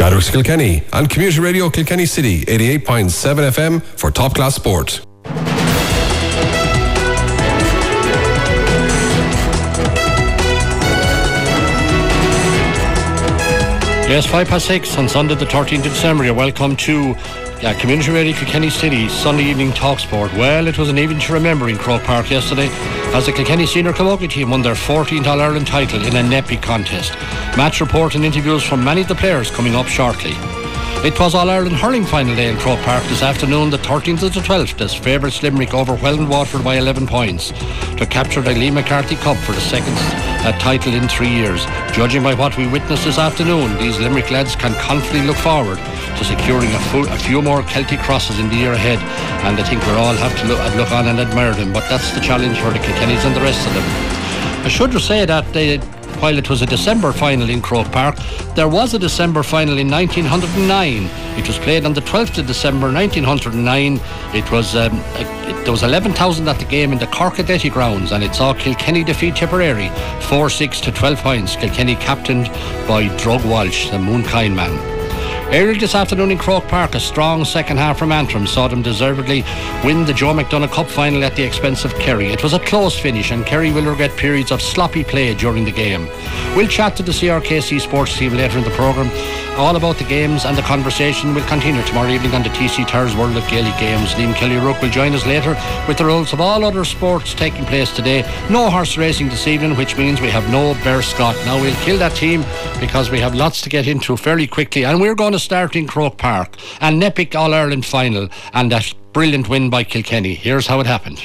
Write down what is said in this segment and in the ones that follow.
Chadwick's Kilkenny and Community Radio Kilkenny City 88.7 FM for top class sport. Yes, five past six on Sunday, the 13th of December. You're welcome to uh, Community Radio Kilkenny City Sunday evening talk sport. Well, it was an evening to remember in Croke Park yesterday as the Kilkenny senior camogie team won their 14th All Ireland title in a NEPI contest. Match report and interviews from many of the players coming up shortly. It was All Ireland hurling final day in Croke Park this afternoon, the 13th to the 12th, as favourites Limerick overwhelmed Waterford by 11 points to capture the Liam MacCarthy Cup for the second uh, title in three years. Judging by what we witnessed this afternoon, these Limerick lads can confidently look forward to securing a, full, a few more Celtic crosses in the year ahead, and I think we all have to look, look on and admire them. But that's the challenge for the Kilkennys and the rest of them. I should say that they while it was a December final in Croke Park, there was a December final in 1909. It was played on the 12th of December 1909. It was um, it, there was 11,000 at the game in the Cork Athletic grounds, and it saw Kilkenny defeat Tipperary 4-6 to 12 points. Kilkenny captained by Drug Walsh, the Mooncoin man. Earlier this afternoon in Croke Park, a strong second half from Antrim saw them deservedly win the Joe McDonagh Cup final at the expense of Kerry. It was a close finish, and Kerry will regret periods of sloppy play during the game. We'll chat to the CRKC sports team later in the programme. All about the games and the conversation will continue tomorrow evening on the TC Towers World of Gaelic Games. Liam Kelly Rook will join us later with the results of all other sports taking place today. No horse racing this evening, which means we have no Bear Scott. Now we'll kill that team because we have lots to get into fairly quickly, and we're going to start in Croke Park, an epic All Ireland final, and that brilliant win by Kilkenny. Here's how it happened.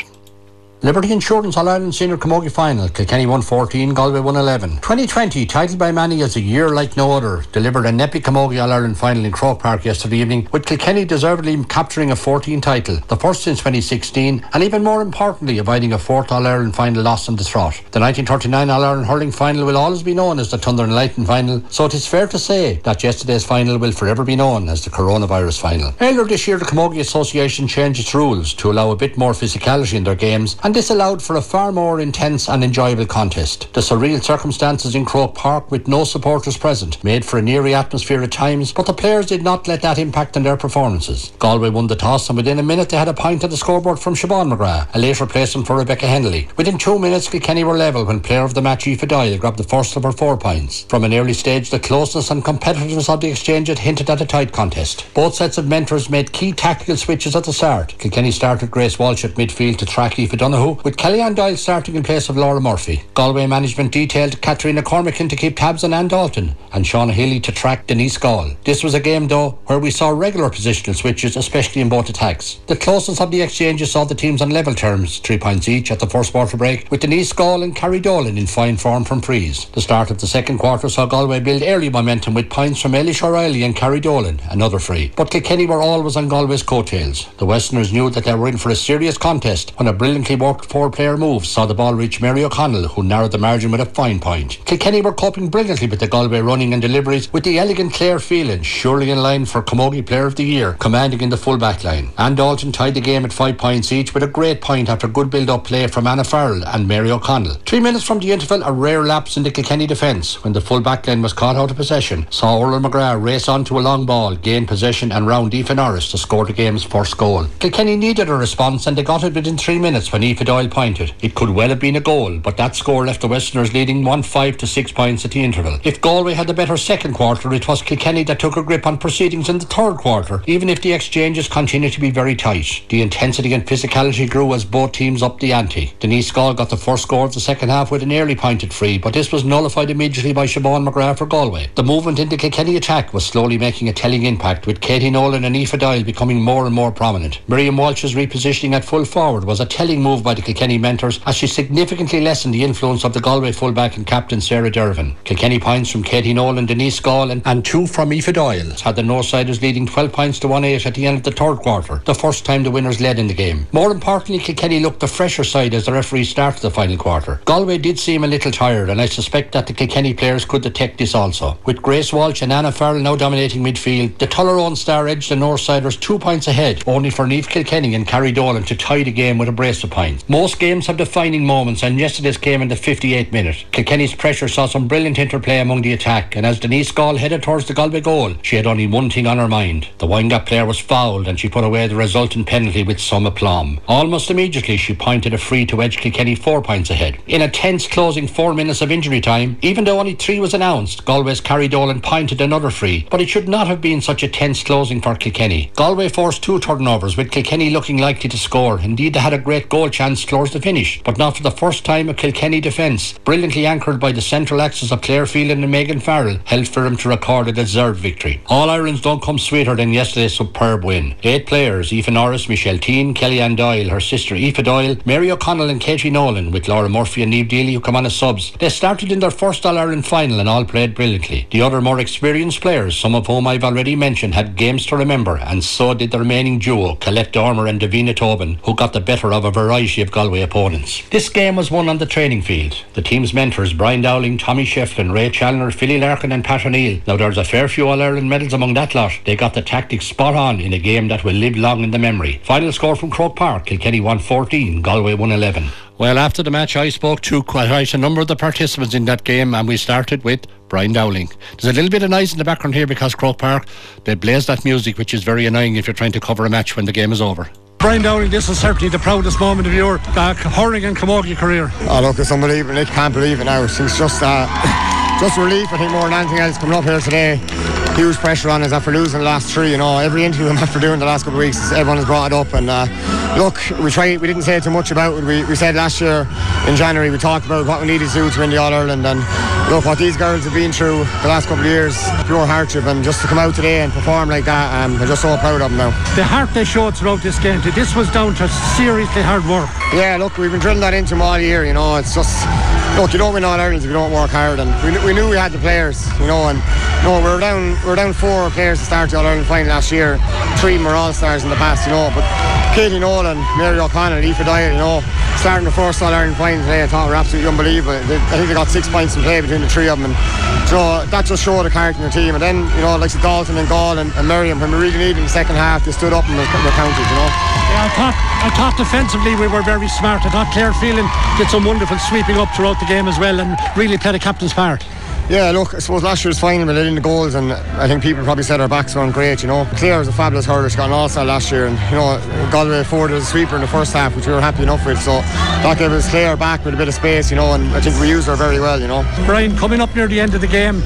Liberty Insurance All Ireland Senior Camogie Final, Kilkenny 114, Galway 111. 2020, titled by many as a year like no other, delivered an epic Camogie All Ireland Final in Croke Park yesterday evening, with Kilkenny deservedly capturing a 14 title, the first since 2016, and even more importantly, avoiding a fourth All Ireland Final loss in the trot. The 1939 All Ireland Hurling Final will always be known as the Thunder and Lightning Final, so it is fair to say that yesterday's final will forever be known as the Coronavirus Final. Earlier this year, the Camogie Association changed its rules to allow a bit more physicality in their games, and this allowed for a far more intense and enjoyable contest. The surreal circumstances in Croke Park with no supporters present made for an eerie atmosphere at times, but the players did not let that impact on their performances. Galway won the toss and within a minute they had a point on the scoreboard from Siobhan McGrath, a late replacement for Rebecca Hennelly. Within two minutes Kilkenny were level when player of the match Aoife Doyle grabbed the first of her four points. From an early stage the closeness and competitiveness of the exchange had hinted at a tight contest. Both sets of mentors made key tactical switches at the start. Kilkenny started Grace Walsh at midfield to track Aoife Donoghue with Kellyanne Doyle starting in place of Laura Murphy. Galway management detailed Katrina Cormican to keep tabs on Anne Dalton and Shauna Healy to track Denise Gall. This was a game, though, where we saw regular positional switches, especially in both attacks. The closest of the exchanges saw the teams on level terms, three points each at the first quarter break, with Denise Gall and Carrie Dolan in fine form from frees. The start of the second quarter saw Galway build early momentum with points from Ailish O'Reilly and Carrie Dolan, another free. But Kilkenny were always on Galway's coattails. The Westerners knew that they were in for a serious contest when a brilliantly worked four-player move saw the ball reach Mary O'Connell, who narrowed the margin with a fine point. Kilkenny were coping brilliantly with the Galway running and deliveries, with the elegant Claire Phelan surely in line for Camogie Player of the Year, commanding in the full back line. Anne Dalton tied the game at five points each with a great point after good build-up play from Anna Farrell and Mary O'Connell. Three minutes from the interval, a rare lapse in the Kilkenny defence when the full back line was caught out of possession, saw Orla McGrath race onto a long ball, gain possession and round Aoife Norris to score the game's first goal. Kilkenny needed a response and they got it within three minutes when Aoife Doyle pointed. It could well have been a goal, but that score left the Westerners leading 1-5 to 6 points at the interval. If Galway had the better second quarter, it was Kilkenny that took a grip on proceedings in the third quarter, even if the exchanges continued to be very tight. The intensity and physicality grew as both teams upped the ante. Denise Gall got the first score of the second half with an early pointed free, but this was nullified immediately by Siobhan McGrath for Galway. The movement in the Kilkenny attack was slowly making a telling impact, with Katie Nolan and Aoife Doyle becoming more and more prominent. Miriam Walsh's repositioning at full forward was a telling move by the Kilkenny mentors as she significantly lessened the influence of the Galway fullback and captain Sarah Dervan. Kilkenny points from Katie Nolan, Denise Gall and, two from Aoife Doyle had the Noresiders leading 12 points to 1-8 at the end of the third quarter, the first time the winners led in the game. More importantly, Kilkenny looked the fresher side as the referee started the final quarter. Galway did seem a little tired and I suspect that the Kilkenny players could detect this also. With Grace Walsh and Anna Farrell now dominating midfield, the Tullaroan star edged the Noresiders two points ahead, only for Niamh Kilkenny and Carrie Dolan to tie the game with a brace of points. Most games have defining moments, and yesterday's came in the 58th minute. Kilkenny's pressure saw some brilliant interplay among the attack, and as Denise Gall headed towards the Galway goal, she had only one thing on her mind. The Windgap player was fouled, and she put away the resultant penalty with some aplomb. Almost immediately, she pointed a free to edge Kilkenny four points ahead. In a tense closing four minutes of injury time, even though only three was announced, Galway's Carrie Dolan pointed another free, but it should not have been such a tense closing for Kilkenny. Galway forced two turnovers, with Kilkenny looking likely to score. Indeed, they had a great goal chance towards the finish, but not for the first time a Kilkenny defence, brilliantly anchored by the central axis of Claire Phelan and Megan Farrell, helped firm to record a deserved victory. All Irons don't come sweeter than yesterday's superb win. Eight players, Aoife Norris, Michelle Teehan, Kellyanne Doyle, her sister Aoife Doyle, Mary O'Connell and Katie Nolan, with Laura Murphy and Neve Daly who come on as subs. They started in their first All-Ireland final and all played brilliantly. The other more experienced players, some of whom I've already mentioned, had games to remember, and so did the remaining duo, Colette Dormer and Davina Tobin, who got the better of a variety of Galway opponents. This game was won on the training field. The team's mentors, Brian Dowling, Tommy Shefflin, Ray Challoner, Philly Larkin and Pat O'Neill. Now there's a fair few All-Ireland medals among that lot. They got the tactics spot on in a game that will live long in the memory. Final score from Croke Park, Kilkenny won 14, Galway won 11. Well, after the match, I spoke to quite a number of the participants in that game, and we started with Brian Dowling. There's a little bit of noise in the background here because Croke Park, they blaze that music, which is very annoying if you're trying to cover a match when the game is over. Brian Dowling, this is certainly the proudest moment of your uh, hurling and camogie career. Oh, look, it's unbelievable. I can't believe it now. It's just, uh, just relief, I think, more than anything else coming up here today huge pressure on us after losing the last three. You know, every interview I'm after doing the last couple of weeks, everyone has brought it up. And uh, look, we tried. We didn't say too much about it. We, we said last year in January we talked about what we needed to do to win the All Ireland. And look, what these girls have been through the last couple of years, pure hardship. And just to come out today and perform like that, um, I'm just so proud of them now. The heart they showed throughout this game, this was down to seriously hard work. Yeah, look, we've been drilling that into them all year. You know, it's just look, you don't win all Ireland if you don't work hard. And we, we knew we had the players, you know, and you no, we were down we were down four players to start the All Ireland final last year. Three were all stars in the past, you know. But Katie Nolan, Mary O'Connell, Aoife Doyle, you know, starting the first All Ireland final today, I thought were absolutely unbelievable. They, I think they got six points in play between the three of them. And, so that just showed the character in the team. And then, you know, like Dalton and Gall and, and Miriam, when we really needed in the second half, they stood up and they, they counted, you know. Yeah, I thought, I thought defensively we were very smart. I thought Claire Phelan did some wonderful sweeping up throughout the game as well and really played a captain's part. Yeah, look, I suppose last year's final we let in the goals, and I think people probably said our backs weren't great. You know, Claire was a fabulous hurler. She got an All-Star last year, and you know, Galway afforded a sweeper in the first half, which we were happy enough with. So that gave us Claire back with a bit of space, you know, and I think we used her very well. You know, Brian, coming up near the end of the game,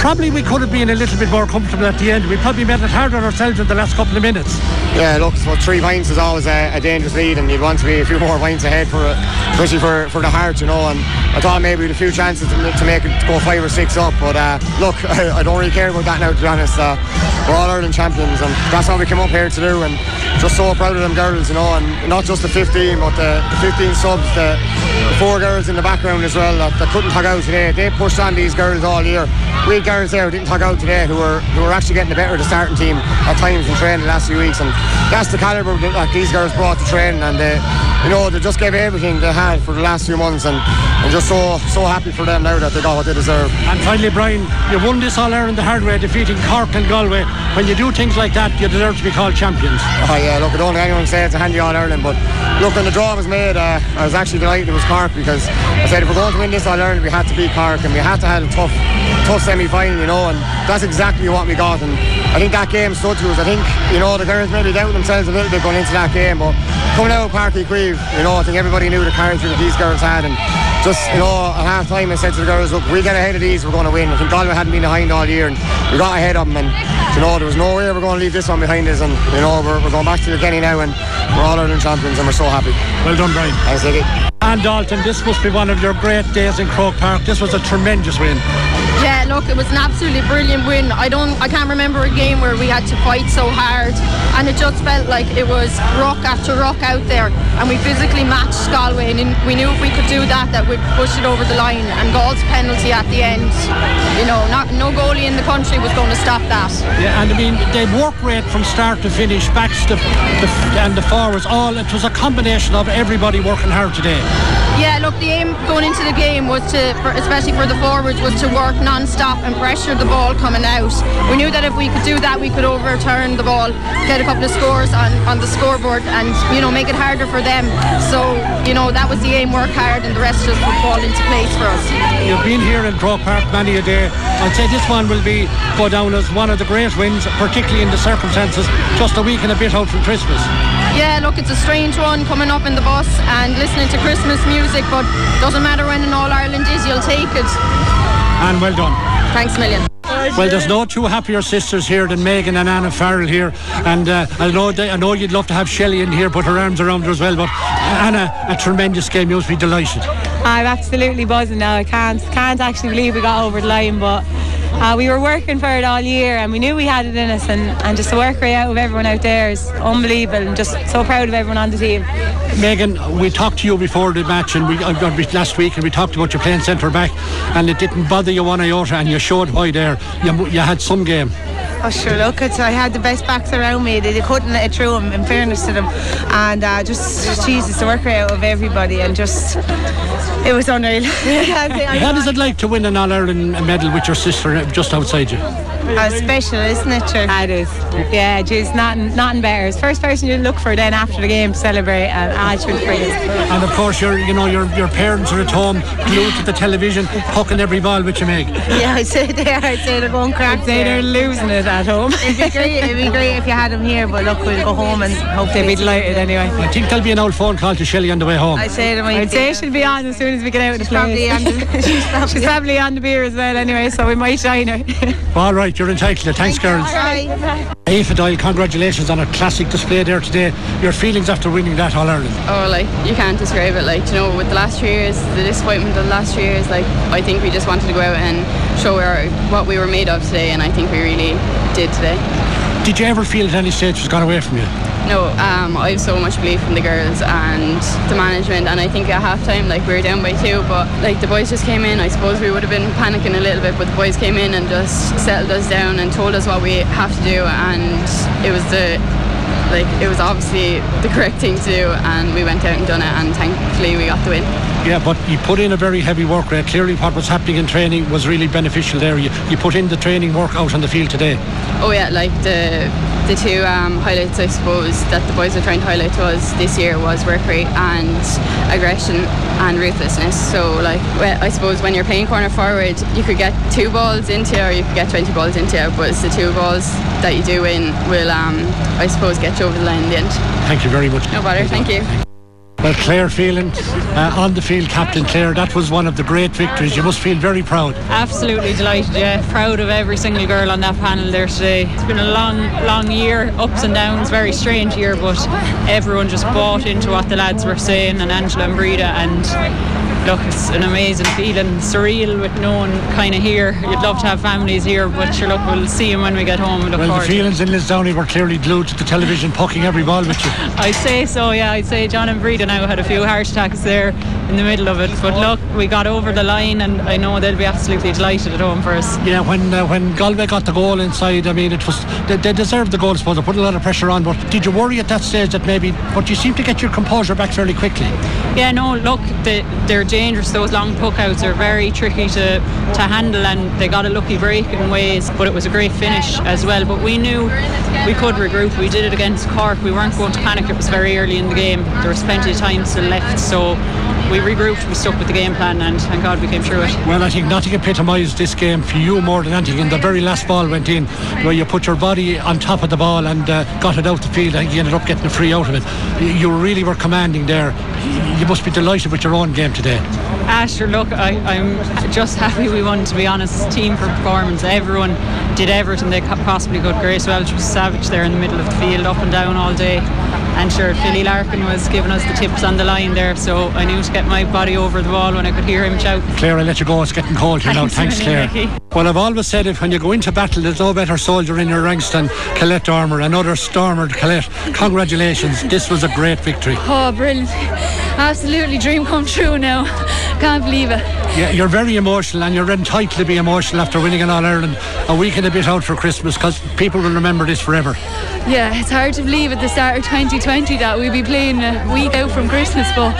probably we could have been a little bit more comfortable at the end. We probably made it harder ourselves in the last couple of minutes. Yeah, look, so three points is always a, a, dangerous lead, and you'd want to be a few more points ahead for, especially for, for the heart, you know. And I thought maybe with a few chances to, to make it go five or six up, but uh, look, I, I, don't really care about that now, to be honest. Uh, we're all Ireland champions, and that's what we came up here to do. And just so proud of them girls, you know, and not just the 15, but the, the 15 subs, the, the, four girls in the background as well that, that couldn't tug out today. They pushed on these girls all year. We had girls there who didn't tug out today who were who were actually getting the better of the starting team at times in training the last few weeks, and that's the calibre that these girls brought to training, and they, you know, they just gave everything they had for the last few months, and I'm just so so happy for them now that they got what they deserve. And finally, Brian, you won this All Ireland the hard way, defeating Cork and Galway. When you do things like that, you deserve to be called champions. Oh yeah, look, I don't think anyone say it's a handy All Ireland, but look, when the draw was made, uh, I was actually delighted it was Cork because I said if we're going to win this All Ireland, we had to beat Cork, and we had to have a tough, tough semi-final, you know, and that's exactly what we got. And I think that game stood to us. I think you know the girls maybe doubted themselves a little bit going into that game, but coming out of Páirc Uí Chaoimh, you know, I think everybody knew the character that these girls had, and just you know at half time I said to the girls, look, we get ahead of these, we're going to win. I think Galway hadn't been behind all year, and we got ahead of them, and you know there was no way we're going to leave this one behind us, and you know we're, we're going back to the Kenny now, and we're all Ireland champions, and we're so happy. Well done, Brian. Thanks, Nicky. Anne Dalton, this must be one of your great days in Croke Park. This was a tremendous win. Yeah, look, it was an absolutely brilliant win. I don't, I can't remember a game where we had to fight so hard, and it just felt like it was rock after rock out there, and we physically matched Galway, and we knew if we could do that, that we'd push it over the line. And Gall's penalty at the end, you know, not no goalie in the country was going to stop that. Yeah, and I mean, they work rate from start to finish, backs to the, and the forwards, all. It was a combination of everybody working hard today. Yeah, look, the aim going into the game was to, for, especially for the forwards, was to work non-stop and pressure the ball coming out. We knew that if we could do that, we could overturn the ball, get a couple of scores on, on the scoreboard, and you know make it harder for them. So you know that was the aim: work hard, and the rest just would fall into place for us. You've been here in Croke Park many a day. I'd say this one will be go down as one of the great wins, particularly in the circumstances just a week and a bit out from Christmas. Yeah, look, it's a strange one coming up in the bus and listening to Christmas music, but doesn't matter when in All Ireland is, you'll take it. And well done. Thanks a million. Well, there's no two happier sisters here than Megan and Anna Farrell here, and uh, I know they, I know you'd love to have Shelley in here, put her arms around her as well. But Anna, a tremendous game. You must be delighted. I'm absolutely buzzing now. I can't can't actually believe we got over the line, but uh, we were working for it all year and we knew we had it in us and, and just the work rate out with everyone out there is unbelievable and just so proud of everyone on the team. Megan, we talked to you before the match and we uh, last week and we talked about you playing centre back and it didn't bother you one iota and you showed why there. You, you had some game. Oh sure, look, it's, I had the best backs around me. They, they couldn't let it through them, in fairness to them. And uh, just, Jesus, the work out of everybody and just, it was unreal. How does it like to win an All Ireland medal with your sister just outside you? Uh, special, isn't it? Sure. It is. Yeah, geez, nothing, nothing better. It's first person you look for then after the game to celebrate, and I should brilliant. And of course, your, you know, your your parents are at home, glued to the television, hucking every ball which you make. Yeah, I'd say they are. I'd say they're going crack. I'd say they're losing it at home. it'd be great. It'd be great if you had them here, but look, we'll go home and hope they'll be delighted anyway. I think there'll be an old phone call to Shelley on the way home. I'd say, I'd say she'll be on as soon as we get out of the place. Probably the, she's, probably, she's probably on the beer as well anyway, so we might shine her. All right, you're entitled to. Thanks, girls. Aoife Doyle, congratulations on a classic display there today. Your feelings after winning that All Ireland? Oh, like you can't describe it. Like you know, with the last three years, the disappointment of the last three years, like I think we just wanted to go out and show our, what we were made of today, and I think we really did today. Did you ever feel at any stage it was gone away from you? No, um, I have so much belief in the girls and the management, and I think at halftime, like we were down by two, but like the boys just came in. I suppose we would have been panicking a little bit, but the boys came in and just settled us down and told us what we have to do, and it was the like it was obviously the correct thing to do and we went out and done it and thankfully we got the win. Yeah but you put in a very heavy work rate. Clearly what was happening in training was really beneficial there. You, you put in the training work out on the field today. Oh yeah like the the two um, highlights I suppose that the boys are trying to highlight to us this year was work rate and aggression and ruthlessness. So like well, I suppose when you're playing corner forward you could get two balls into you or you could get 20 balls into you but it's the two balls that you do win will um, I suppose get you over the line in the end. Thank you very much. No bother. Thank you well, Claire Phelan, uh, on the field, Captain Claire, that was one of the great victories. You must feel very proud. Absolutely delighted, yeah. Proud of every single girl on that panel there today. It's been a long, long year, ups and downs, very strange year, but everyone just bought into what the lads were saying, and Angela and Breda, and look, it's an amazing feeling, surreal with no one kind of here. You'd love to have families here, but sure, look, we'll see them when we get home. We well, the feelings in Lisdowney were clearly glued to the television, pucking every ball with you. I'd say so, yeah. I'd say John and Breda now had a few heart attacks there in the middle of it, but look, we got over the line, and I know they'll be absolutely delighted at home for us. Yeah, when uh, when Galway got the goal inside, I mean, it was they, they deserved the goal, I suppose. They put a lot of pressure on, but did you worry at that stage that maybe? But you seem to get your composure back fairly quickly. Yeah, no, look, they, they're dangerous. Those long puckouts are very tricky to, to handle and they got a lucky break in ways but it was a great finish as well. But we knew we could regroup. We did it against Cork. We weren't going to panic. It was very early in the game. There was plenty of time still left. So we regrouped, we stuck with the game plan, and thank God we came through it. Well, I think nothing epitomised this game for you more than anything. And the very last ball went in, where you put your body on top of the ball and uh, got it out the field, and you ended up getting a free out of it. You really were commanding there. You must be delighted with your own game today. Asher, look, I, am just happy we won, to be honest. Team for performance. Everyone did everything they possibly could. Grace Walsh was savage there in the middle of the field, up and down all day. And sure, Philly Larkin was giving us the tips on the line there, so I knew to get my body over the wall when I could hear him shout. Claire, I let you go. It's getting cold here now. Thanks, Claire. Well, I've always said if when you go into battle, there's no better soldier in your ranks than Colette Dormer, another stormer, Colette. Congratulations. This was a great victory. Oh, brilliant. Absolutely dream come true now. Can't believe it. Yeah, you're very emotional and you're entitled to be emotional after winning an All Ireland a week and a bit out for Christmas because people will remember this forever. Yeah, it's hard to believe at the start of 2020 2020 that we'd be playing a week out from Christmas, but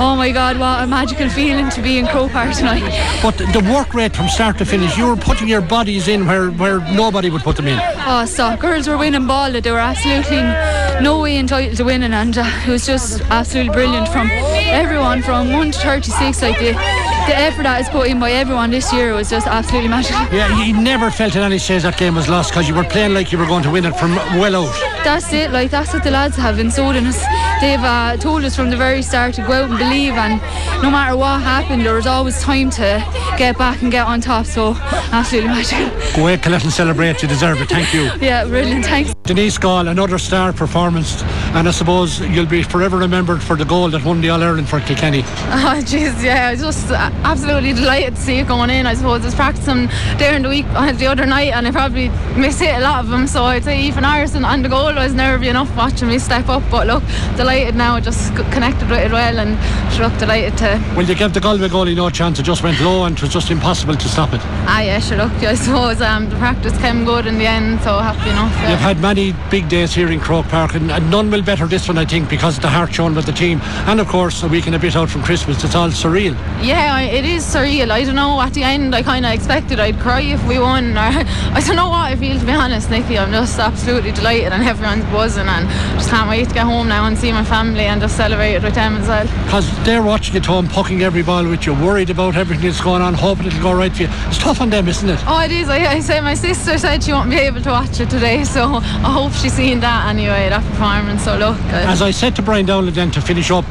oh my God, what a magical feeling to be in Croke Park tonight. But the work rate from start to finish, you were putting your bodies in where, where nobody would put them in. Oh, so girls were winning ball that they were absolutely no way entitled to winning, and uh, it was just absolutely brilliant from everyone from 1 to 36. Like the, the effort that is put in by everyone this year was just absolutely magical. Yeah, you never felt in any stage that game was lost because you were playing like you were going to win it from well out. That's it, like that's what the lads have been sold in us. They've uh, told us from the very start to go out and believe, and no matter what happened, there was always time to get back and get on top. So, absolutely magical. Go away, Colette, and celebrate. You deserve it. Thank you. Yeah, brilliant. Thanks. Denise Gall, another star performance, and I suppose you'll be forever remembered for the goal that won the All Ireland for Kilkenny. Oh, jeez, yeah, I was just uh, absolutely delighted to see it going in. I suppose I was practicing there in the week uh, the other night, and I probably missed it a lot of them. So I'd say even Ireson on the goal I was never enough watching me step up. But look, delighted now, just connected with it well, and sure, look, delighted to. Well, you gave the Galway goalie no chance. It just went low, and it was just impossible to stop it. Ah, yeah, sure, look, I suppose um, the practice came good in the end, so happy enough. Yeah. You've had many big days here in Croke Park, and, and none will better this one, I think, because of the heart shown with the team, and of course a week and a bit out from Christmas. It's all surreal. Yeah, I- it is surreal. I don't know. At the end, I kind of expected I'd cry if we won. Or, I don't know what I feel to be honest, Nicky. I'm just absolutely delighted, and everyone's buzzing, and can't wait to get home now and see my family and just celebrate it with them as well. Because they're watching at home, pucking every ball with you, worried about everything that's going on, hoping it'll go right for you. It's tough on them, isn't it? Oh, it is. I, I say my sister said she won't be able to watch it today, so I hope she's seen that anyway, that performance. So look, uh, As I said to Brian Dowling then to finish up,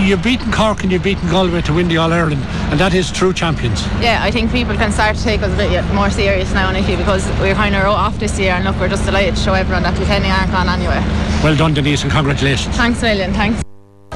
you've beaten Cork and you've beaten Galway to win the All Ireland, and that is true champions. yeah, I think people can start to take us a bit more serious now, Nicky, because we're kind of off this year, and look, we're just delighted to show everyone that Kilkenny aren't gone anywhere. Well done, Denise, and congratulations. Thanks a million. Thanks.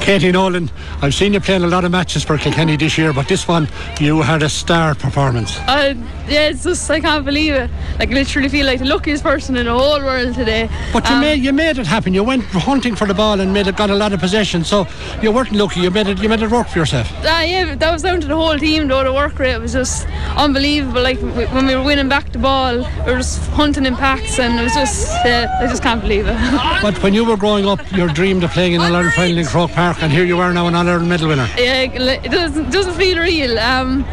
Katie Nolan, I've seen you playing a lot of matches for Kilkenny this year, but this one you had a star performance. Uh, yeah, it's just I can't believe it. Like literally feel like the luckiest person in the whole world today. But you Um, made you made it happen. You went hunting for the ball and made it got a lot of possession. So you weren't lucky. You made it. You made it work for yourself. Ah, yeah, that was down to the whole team though. The work rate was just unbelievable. Like when we were winning back the ball, we were just hunting in packs, and it was just yeah, I just can't believe it. But when you were growing up, you dreamed of playing in an Ireland final in Croke Park, and here you are now an All Ireland medal winner. yeah, it doesn't doesn't feel real. Um,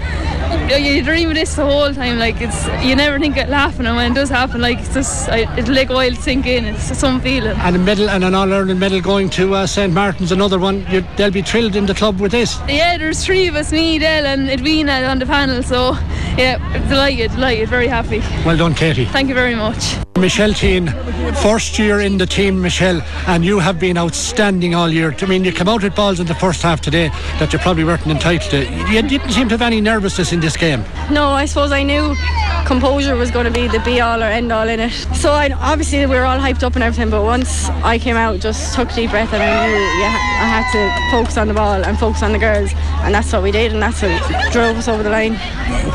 you, you dream of this the whole time. Like it's you never think it laughing, and when it does happen, like it's just it'll take a while to sink in. It's some feeling. And a medal and an All Ireland medal going to uh, St Martin's, another one. You, they'll be thrilled in the club with this. Yeah, there's three of us, me, Del and Edwina on the panel, so yeah, delighted, delighted, very happy. Well done, Katie. Thank you very much. Michelle Teehan, first year in the team, Michelle, and you have been outstanding all year. I mean, you came out with balls in the first half today that you probably weren't entitled to. You didn't seem to have any nervousness in this game. No, I suppose I knew composure was going to be the be all or end all in it. So I, obviously we were all hyped up and everything, but once I came out, just took a deep breath and I knew yeah, I had to focus on the ball and focus on the girls, and that's what we did, and that's what drove us over the line.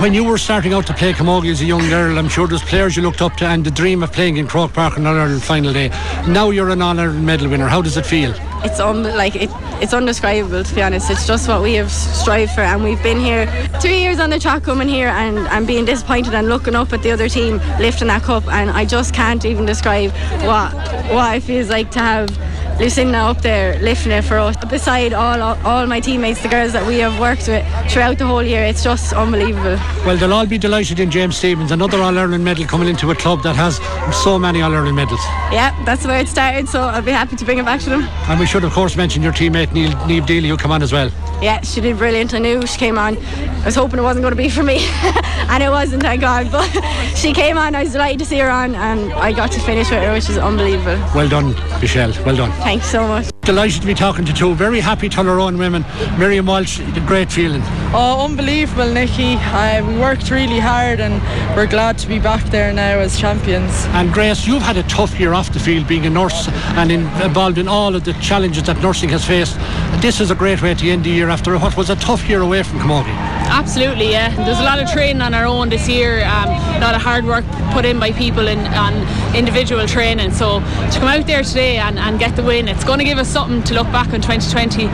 When you were starting out to play camogie as a young girl, I'm sure there's players you looked up to and the dream of playing in Croke Park on All Ireland final day. Now you're an All Ireland medal winner. How does it feel? It's um, like it, it's undescribable to be honest. It's just what we have strived for, and we've been here two years on the track coming here and, and being disappointed and looking up at the other team lifting that cup, and I just can't even describe what what it feels like to have Lucinda up there lifting it for us. Beside all all my teammates, the girls that we have worked with throughout the whole year, it's just unbelievable. Well, they'll all be delighted in James Stephens, another All Ireland medal coming into a club that has so many All Ireland medals. Yeah, that's where it started, so I'll be happy to bring it back to them. And we should, of course, mention your teammate Neil, Niamh Deely, who come on as well. Yeah, she did brilliant. I knew she came on. I was hoping it wasn't going to be for me, and it wasn't, thank God. But she came on. I was delighted to see her on, and I got to finish with her, which is unbelievable. Well done, Michelle. Well done. Thanks so much. Delighted to be talking to two very happy Tullaroan women. Miriam Walsh, a great feeling. Oh, unbelievable, Nikki. I, we worked really hard and we're glad to be back there now as champions. And Grace, you've had a tough year off the field being a nurse and in, involved in all of the challenges that nursing has faced. This is a great way to end the year after what was a tough year away from Camogie. Absolutely, yeah. There's a lot of training on our own this year, um, a lot of hard work put in by people in, on individual training. So to come out there today and, and get the win, it's going to give us something to look back on 2020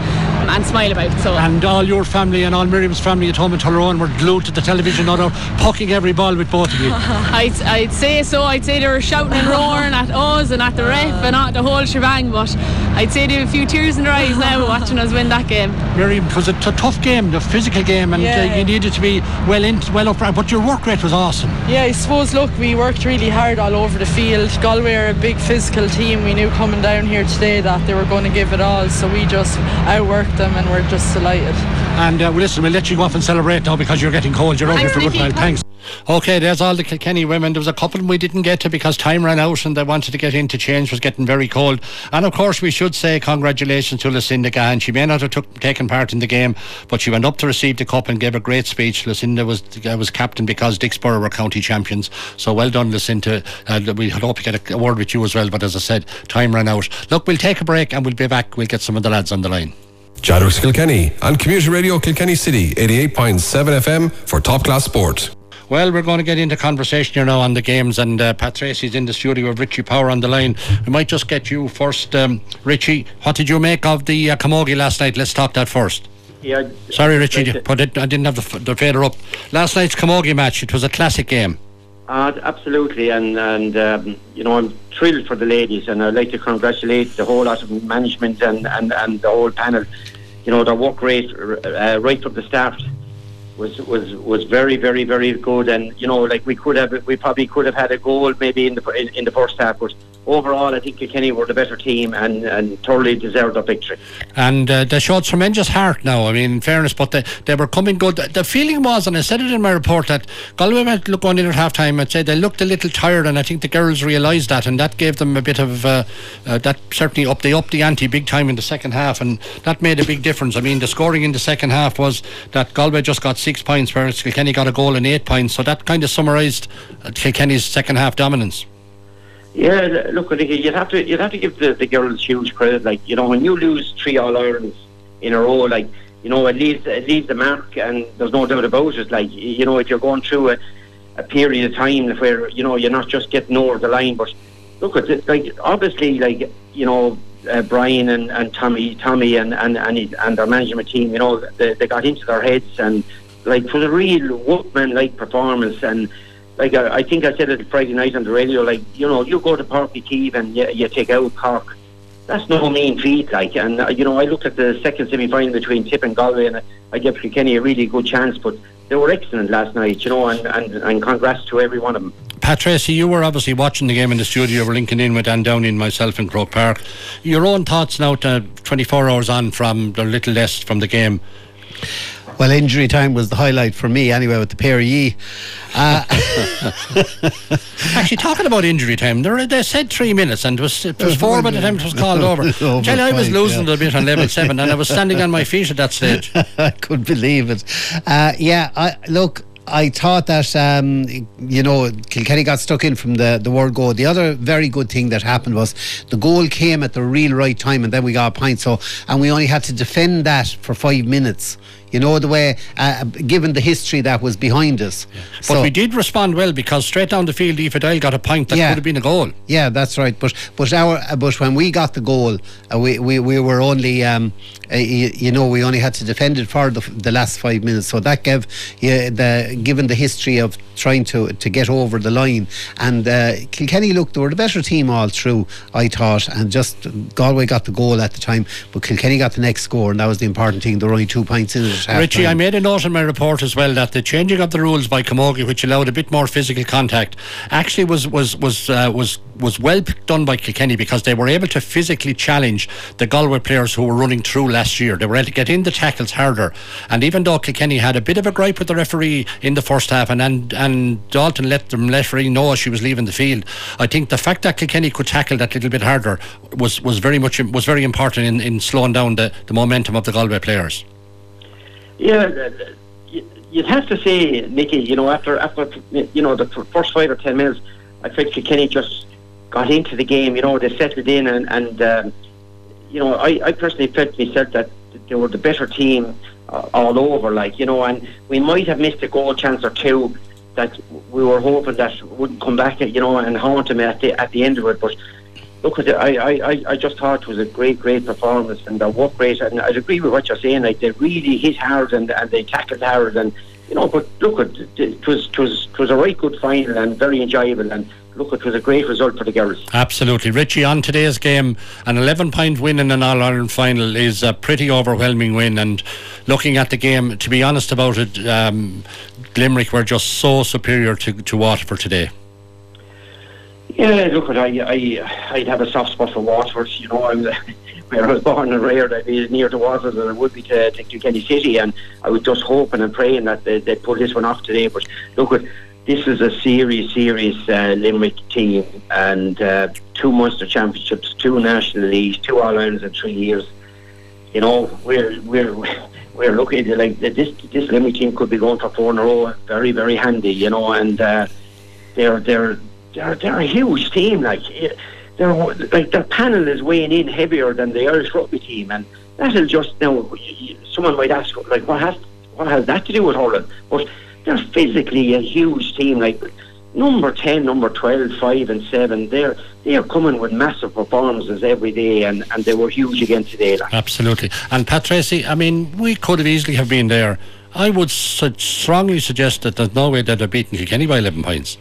um, and smile about. So. And all your family and all Miriam's family at home in Tullaroan were glued to the television, not out pucking every ball with both of you. I'd, I'd say so. I'd say they were shouting and roaring at us and at the ref and at the whole shebang. But I'd say they have a few tears in their eyes now watching us win that game. Miriam, it was a t- tough game, a physical game, and Yeah. uh, you needed to be well in, well up. But your work rate was awesome. Yeah, I suppose, look, we worked really hard all over the field. Galway are a big physical team. We knew coming down here today that they were going to give it all, so we just outworked them and we're just delighted. And uh, well, listen, we'll let you go off and celebrate now because you're getting cold. You're out here for a good while. Thanks. Okay, there's all the Kilkenny women. There was a couple we didn't get to because time ran out and they wanted to get in to change. It was getting very cold. And of course, we should say congratulations to Lucinda Gahan. She may not have took, taken part in the game, but she went up to receive the cup and gave a great speech. Lucinda was uh, was captain because Dicksboro were county champions. So well done, Lucinda. Uh, we hope to get a, a word with you as well. But as I said, time ran out. Look, we'll take a break and we'll be back. We'll get some of the lads on the line. Chadwick's Kilkenny on Community Radio Kilkenny City 88.7 FM for top class sport. Well, we're going to get into conversation here now on the games, and uh, Pat Tracy's in the studio with Richie Power on the line. We might just get you first, um, Richie. What did you make of the uh, Camogie last night? Let's talk that first. Yeah. Sorry, Richie, but I didn't have the, the fader up. Last night's Camogie match, it was a classic game. Uh, absolutely, and and um, you know I'm thrilled for the ladies, and I'd like to congratulate the whole lot of management and, and, and the whole panel. You know their work rate uh, right from the start was was was very very very good, and you know like we could have we probably could have had a goal maybe in the in, in the first half, but overall I think Kilkenny were the better team and, and thoroughly deserved their victory. And uh, they showed tremendous heart now, I mean, in fairness, but they, they were coming good. The, feeling was, and I said it in my report, that Galway went look going in at half time, I'd say they looked a little tired, and I think the girls realised that, and that gave them a bit of, uh, uh, that certainly upped, they upped the ante big time in the second half, and that made a big difference. I mean, the scoring in the second half was that Galway just got six points, whereas Kilkenny got a goal and eight points, so that kind of summarised uh, Kilkenny's second half dominance. Yeah, look, you'd have to you'd have to give the, the girls huge credit. Like you know, when you lose three All Irelands in a row, like you know, it leaves it leaves the mark, and there's no doubt about it. Like you know, if you're going through a, a period of time where you know you're not just getting over the line, but look at it, like obviously, like you know, uh, Brian and, and Tommy, Tommy and and and, his, and their management team, you know, they, they got into their heads and like for the real workman like performance and like I, I think I said it Friday night on the radio, like you know, you go to Páirc Uí Chaoimh and you, you take out Cork. That's no mean feat, like, and uh, you know, I looked at the second semi-final between Tip and Galway, and I, I gave Kilkenny a really good chance, but they were excellent last night, you know, and, and, and congrats to every one of them. Pat Tracy, you were obviously watching the game in the studio. We're linking in with Dan Downey and myself in Croke Park. Your own thoughts now, to 24 hours on from the little less from the game. Well, injury time was the highlight for me anyway with the pair of ye. Uh, Actually, talking about injury time, they, they said three minutes and it was, it was four by the time it was called over. Over Tell I was losing yeah. a bit on level seven and I was standing on my feet at that stage. I could believe it. Uh, yeah, I, look, I thought that um, you know Kilkenny got stuck in from the the word goal. The other very good thing that happened was the goal came at the real right time, and then we got a point. So and we only had to defend that for five minutes. You know the way, uh, given the history that was behind us. But we did respond well because straight down the field, Doyle got a point that Yeah. could have been a goal. Yeah, that's right. But but our uh, but when we got the goal, uh, we, we we were only um, uh, you, you know we only had to defend it for the, the last five minutes. So that gave yeah, the given the history of trying to to get over the line and uh, Kilkenny looked they were the better team all through. I thought and just Galway got the goal at the time, but Kilkenny got the next score and that was the important thing. There were only two points in it. Richie, half-time. I made a note in my report as well that the changing of the rules by Camogie, which allowed a bit more physical contact, actually was was was uh, was was well done by Kilkenny because they were able to physically challenge the Galway players who were running through last year. They were able to get in the tackles harder, and even though Kilkenny had a bit of a gripe with the referee in the first half, and and, and Dalton let the referee know she was leaving the field, I think the fact that Kilkenny could tackle that little bit harder was was very much was very important in, in slowing down the, the momentum of the Galway players. Yeah, uh, you'd have to say, Nicky. You know, after after you know the first five or ten minutes, I think Kilkenny just got into the game. You know, they settled in, and and um, you know, I, I personally felt myself that they were the better team uh, all over. Like you know, and we might have missed a goal chance or two that we were hoping that wouldn't come back. You know, and haunt them at the at the end of it, but. Look I, I, I just thought it was a great, great performance and they worked great. And I'd agree with what you're saying. Like they really hit hard and, and they tackled hard and you know. But look, it, it was it was it was a right good final and very enjoyable. And look, it was a great result for the girls. Absolutely, Richie. On today's game, an 11 point win in an All Ireland final is a pretty overwhelming win. And looking at the game, to be honest about it, um, Limerick were just so superior to, to Waterford today. Yeah, look, I, I, I'd have a soft spot for Waterford. You know, I'm where I was born and reared. I'd be as near to Waterford than I would be to, to City, and I was just hoping and praying that they, they'd pull this one off today. But look, this is a serious, serious uh, Limerick team, and uh, two Munster championships, two national leagues, two All Irelands in three years. You know, we're we're we're looking like this. This Limerick team could be going for four in a row. Very, very handy. You know, and uh, they're they're they're they're a huge team. Like eh, they're like their panel is weighing in heavier than the Irish rugby team, and that'll just now. Someone might ask, like, what has what has that to do with hurling? But they're physically a huge team. Like number 10, number 12, 5 and 7, they're, they're coming with massive performances every day and, and they were huge again today. Like. Absolutely. And Pat Tracy, I mean, we could have easily have been there. I would su- strongly suggest that there's no way that they're beating Kilkenny by 11 points.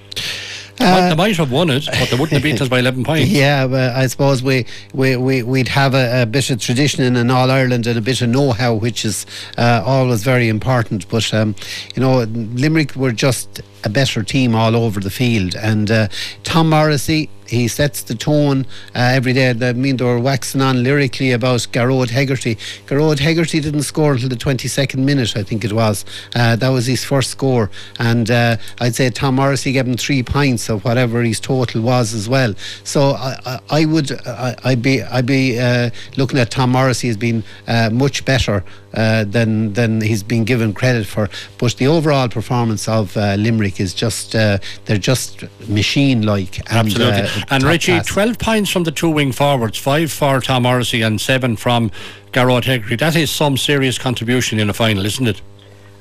Uh, they might have won it, but they wouldn't have beat us by 11 points. Yeah, but I suppose we, we, we, we'd have a, a bit of tradition in an All Ireland and a bit of know how, which is uh, always very important. But, um, you know, Limerick were just a better team all over the field. And uh, Tom Morrissey, he sets the tone uh, every day. I mean, they were waxing on lyrically about Gearóid Hegarty. Gearóid Hegarty didn't score until the 22nd minute, I think it was. Uh, that was his first score. And uh, I'd say Tom Morrissey gave him three pints of whatever his total was as well. So I, I, I would, I, would be, I'd be uh, looking at Tom Morrissey as being uh, much better uh, than than he's been given credit for. But the overall performance of uh, Limerick is just uh, they're just machine like. Absolutely. And, and Richie, class. twelve points from the two wing forwards, five for Tom Morrissey, and seven from Gearóid Hegarty. That is some serious contribution in a final, isn't it?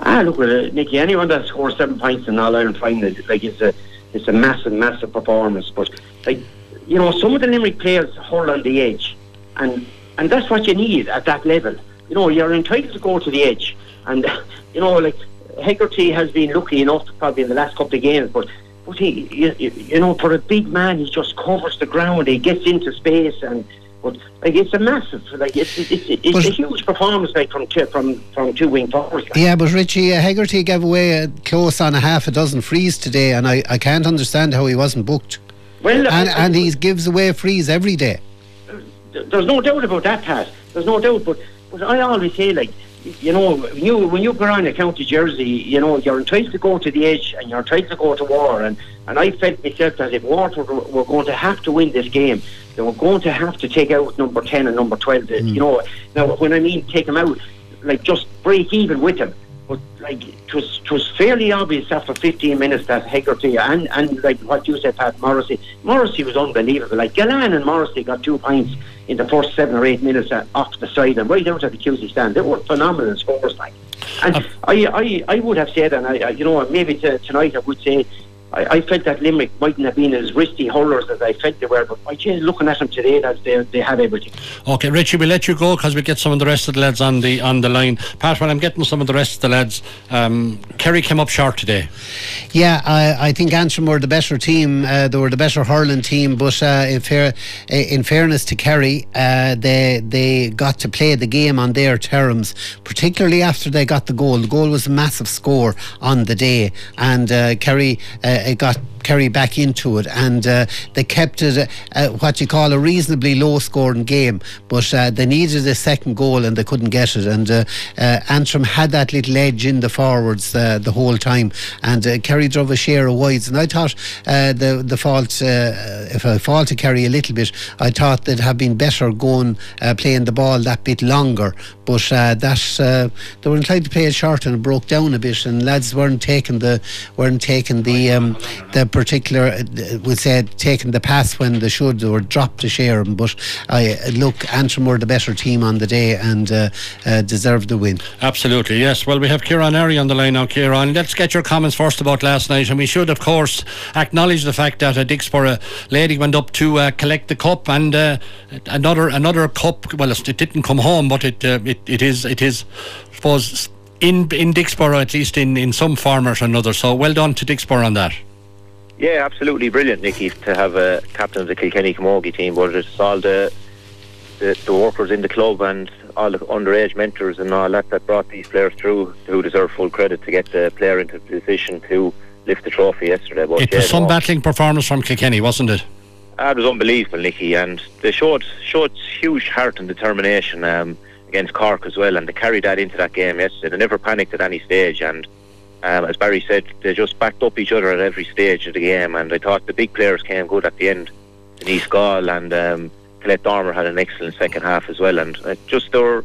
Ah, look, uh, Nicky. Anyone that scores seven points in All Ireland final, like it's a it's a massive, massive performance. But like you know, some of the Limerick players hold on the edge, and and that's what you need at that level you know, you're entitled to go to the edge. And, you know, like, Hegarty has been lucky enough probably in the last couple of games, but but he, you, you know, for a big man, he just covers the ground. He gets into space, and but like it's a massive, like it's it's, it's, it's a huge performance, like from two, from from two wing forwards. Like. Yeah, but Richie uh, Hegarty gave away uh, close on a half a dozen frees today, and I, I can't understand how he wasn't booked. Well, and and he gives away frees every day. There's no doubt about that, Pat. There's no doubt, but but I always say, like, you know, when you when you on a county jersey, you know, you're entitled to go to the edge and you're entitled to go to war. And, and I felt myself that if Waterford were, were going to have to win this game, they were going to have to take out number 10 and number 12. Mm. You know, now, when I mean take them out, like just break even with them. But like it was, fairly obvious after 15 minutes that Hegarty and and like what you said, Pat Morrissey, Morrissey was unbelievable. Like Gillane and Morrissey got two points in the first seven or eight minutes uh, off the side and right out at the QC stand. They were phenomenal scores, like. And uh, I, I, I would have said, and I, you know, maybe to, tonight I would say I, I, felt that Limerick mightn't have been as risky hurlers as I felt they were, but I just looking at them today that they, they have everything. Okay, Richie, we'll let you go because we get some of the rest of the lads on the on the line. Pat, while I'm getting some of the rest of the lads, um, Kerry came up short today. Yeah, I, I think Antrim were the better team. Uh, they were the better hurling team, but uh, in, fair, in fairness to Kerry, uh, they they got to play the game on their terms, particularly after they got the goal. The goal was a massive score on the day, and uh, Kerry uh, it got Kerry back into it, and uh, they kept it uh, what you call a reasonably low scoring game. But uh, they needed a second goal and they couldn't get it. And uh, uh, Antrim had that little edge in the forwards uh, the whole time, and Kerry drove a share of wides. And I thought the the fault, if I fault to Kerry a little bit, I thought they'd have been better going playing the ball that bit longer. But that they were inclined to play it short and it broke down a bit, and lads weren't taking the weren't taking the um, the particular, uh, we said taking the pass when they should or dropped to share them. But I look, Antrim were the better team on the day and uh, uh, deserved the win. Absolutely, yes. Well, we have Kieran Airy on the line now. Kieran, let's get your comments first about last night. And we should, of course, acknowledge the fact that a Dicksboro lady went up to uh, collect the cup and uh, another another cup. Well, it didn't come home, but it uh, it, it is it is, I suppose in in Dicksboro at least in in some form or another. So well done to Dicksboro on that. Yeah, absolutely brilliant, Nicky, to have a captain of the Kilkenny Camogie team. But it's all the, the the workers in the club and all the underage mentors and all that that brought these players through who deserve full credit to get the player into the position to lift the trophy yesterday. But it yeah, was some no, battling performance from Kilkenny, wasn't it? Uh, it was unbelievable, Nicky, and they showed showed huge heart and determination. Um, against Cork as well, and they carried that into that game yesterday. They never panicked at any stage, and um, as Barry said, they just backed up each other at every stage of the game. And I thought the big players came good at the end. Denise Gall and um, Colette Dormer had an excellent second half as well, and uh, just their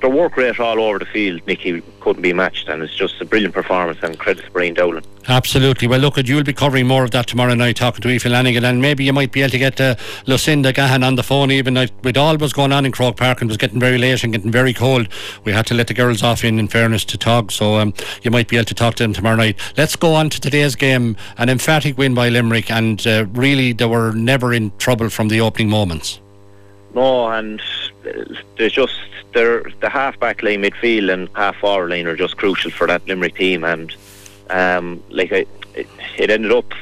the work rate all over the field, Nicky, couldn't be matched, and it's just a brilliant performance. And credit to Brian Dowling. Absolutely. Well, look, you'll be covering more of that tomorrow night, talking to Aoife Lanigan, and maybe you might be able to get uh, Lucinda Gahan on the phone. Even with all was going on in Croke Park and was getting very late and getting very cold, we had to let the girls off in, in fairness to Tog. So um, you might be able to talk to them tomorrow night. Let's go on to today's game. An emphatic win by Limerick, and uh, really they were never in trouble from the opening moments. No, and there's just the half back line midfield and half forward line are just crucial for that Limerick team and um, like I, it, it ended up